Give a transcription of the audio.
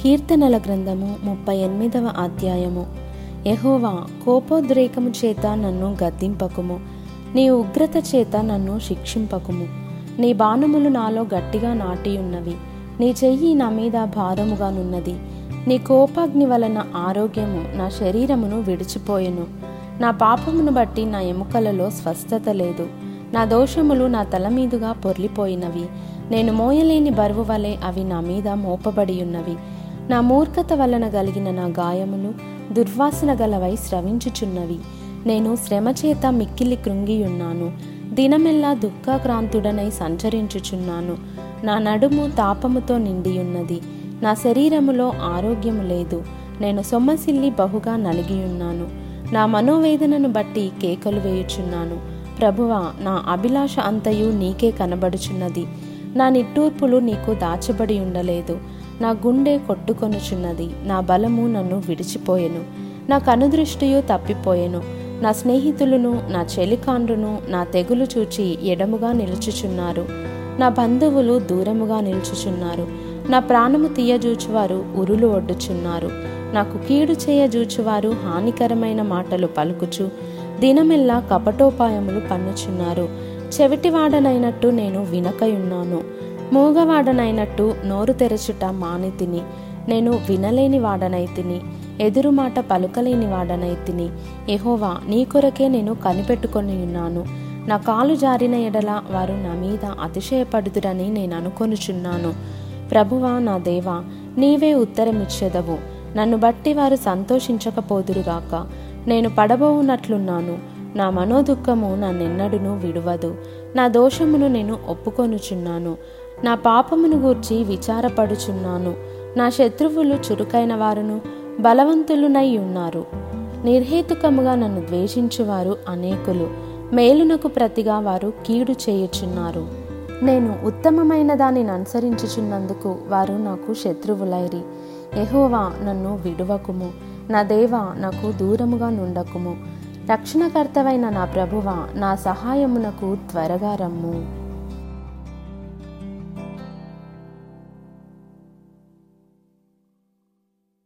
కీర్తనల గ్రంథము ముప్పై ఎనిమిదవ అధ్యాయము. యహోవా కోపోద్రేకము చేత నన్ను గద్దింపకుము. నీ ఉగ్రత చేత నన్ను శిక్షింపకుము. నీ బాణములు నాలో గట్టిగా నాటి ఉన్నవి. నీ చెయ్యి నా మీద భారముగానున్నది నీ కోపాగ్ని వలన ఆరోగ్యము నా శరీరమును విడిచిపోయెను. నా పాపమును బట్టి నా ఎముకలలో స్వస్థత లేదు. నా దోషములు నా తల మీదుగా పొర్లిపోయినవి. నేను మోయలేని బరువు వలె అవి నా మీద మోపబడి ఉన్నవి నా మూర్ఖత వలన కలిగిన నా గాయములు దుర్వాసన గలవై స్రవించుచున్నవి. నేను శ్రమచేత మిక్కిలి కృంగియున్నాను. దినమెల్లా దుఃఖాక్రాంతుడనై సంచరించుచున్నాను. నా నడుము తాపముతో నిండియున్నది. నా శరీరములో ఆరోగ్యము లేదు. నేను సొమ్మసిల్లి బహుగా నలిగియున్నాను. నా మనోవేదనను బట్టి కేకలు వేయుచున్నాను. ప్రభువా నా అభిలాష అంతయు నీకే కనబడుచున్నది. నా నిట్టూర్పులు నీకు దాచబడి ఉండలేదు. నా గుండె కొట్టుకొనుచున్నది. నా బలము నన్ను విడిచిపోయెను. నా కనుదృష్టియు తప్పిపోయెను. నా స్నేహితులను నా చెలికాండ్రును నా తెగులు చూచి ఎడముగా నిలుచుచున్నారు. నా బంధువులు దూరముగా నిలుచుచున్నారు. నా ప్రాణము తీయజూచువారు ఉరులు ఒడ్డుచున్నారు. నాకు కీడు చేయజూచువారు హానికరమైన మాటలు పలుకుచు దినమెల్లా కపటోపాయములు పన్నుచున్నారు. చెవిటివాడనైనట్టు నేను వినకయున్నాను. మూగవాడనైనట్టు నోరు తెరచుట మానితిని. నేను వినలేని వాడనైతిని ఎదురు మాట పలుకలేని వాడనైతిని ఎహోవా నీ కొరకే నేను కనిపెట్టుకొని ఉన్నాను. నా కాలు జారిన ఎడల వారు నా మీద అతిశయపడుదురని నేను అనుకొనుచున్నాను. ప్రభువా నా దేవా నీవే ఉత్తరమిచ్చెదవు. నన్ను బట్టి వారు సంతోషించకపోదురుగాక. నేను పడబోవునట్లున్నాను. నా మనోదుఖము నన్నెన్నడును విడువదు. నా దోషమును నేను ఒప్పుకొనుచున్నాను. నా పాపమును గూర్చి విచారపడుచున్నాను. నా శత్రువులు చురుకైన వారును బలవంతులునై ఉన్నారు. నిర్హేతుకముగా నన్ను ద్వేషించువారు అనేకులు. మేలునకు ప్రతిగా వారు కీడు చేయుచున్నారు. నేను ఉత్తమమైన దానిని అనుసరించుచున్నందుకు వారు నాకు శత్రువులైరి. ఎహోవా నన్ను విడువకుము. నా దేవా నాకు దూరముగా నుండకుము. రక్షణకర్తవైన నా ప్రభువ నా సహాయమునకు త్వరగా రమ్ము.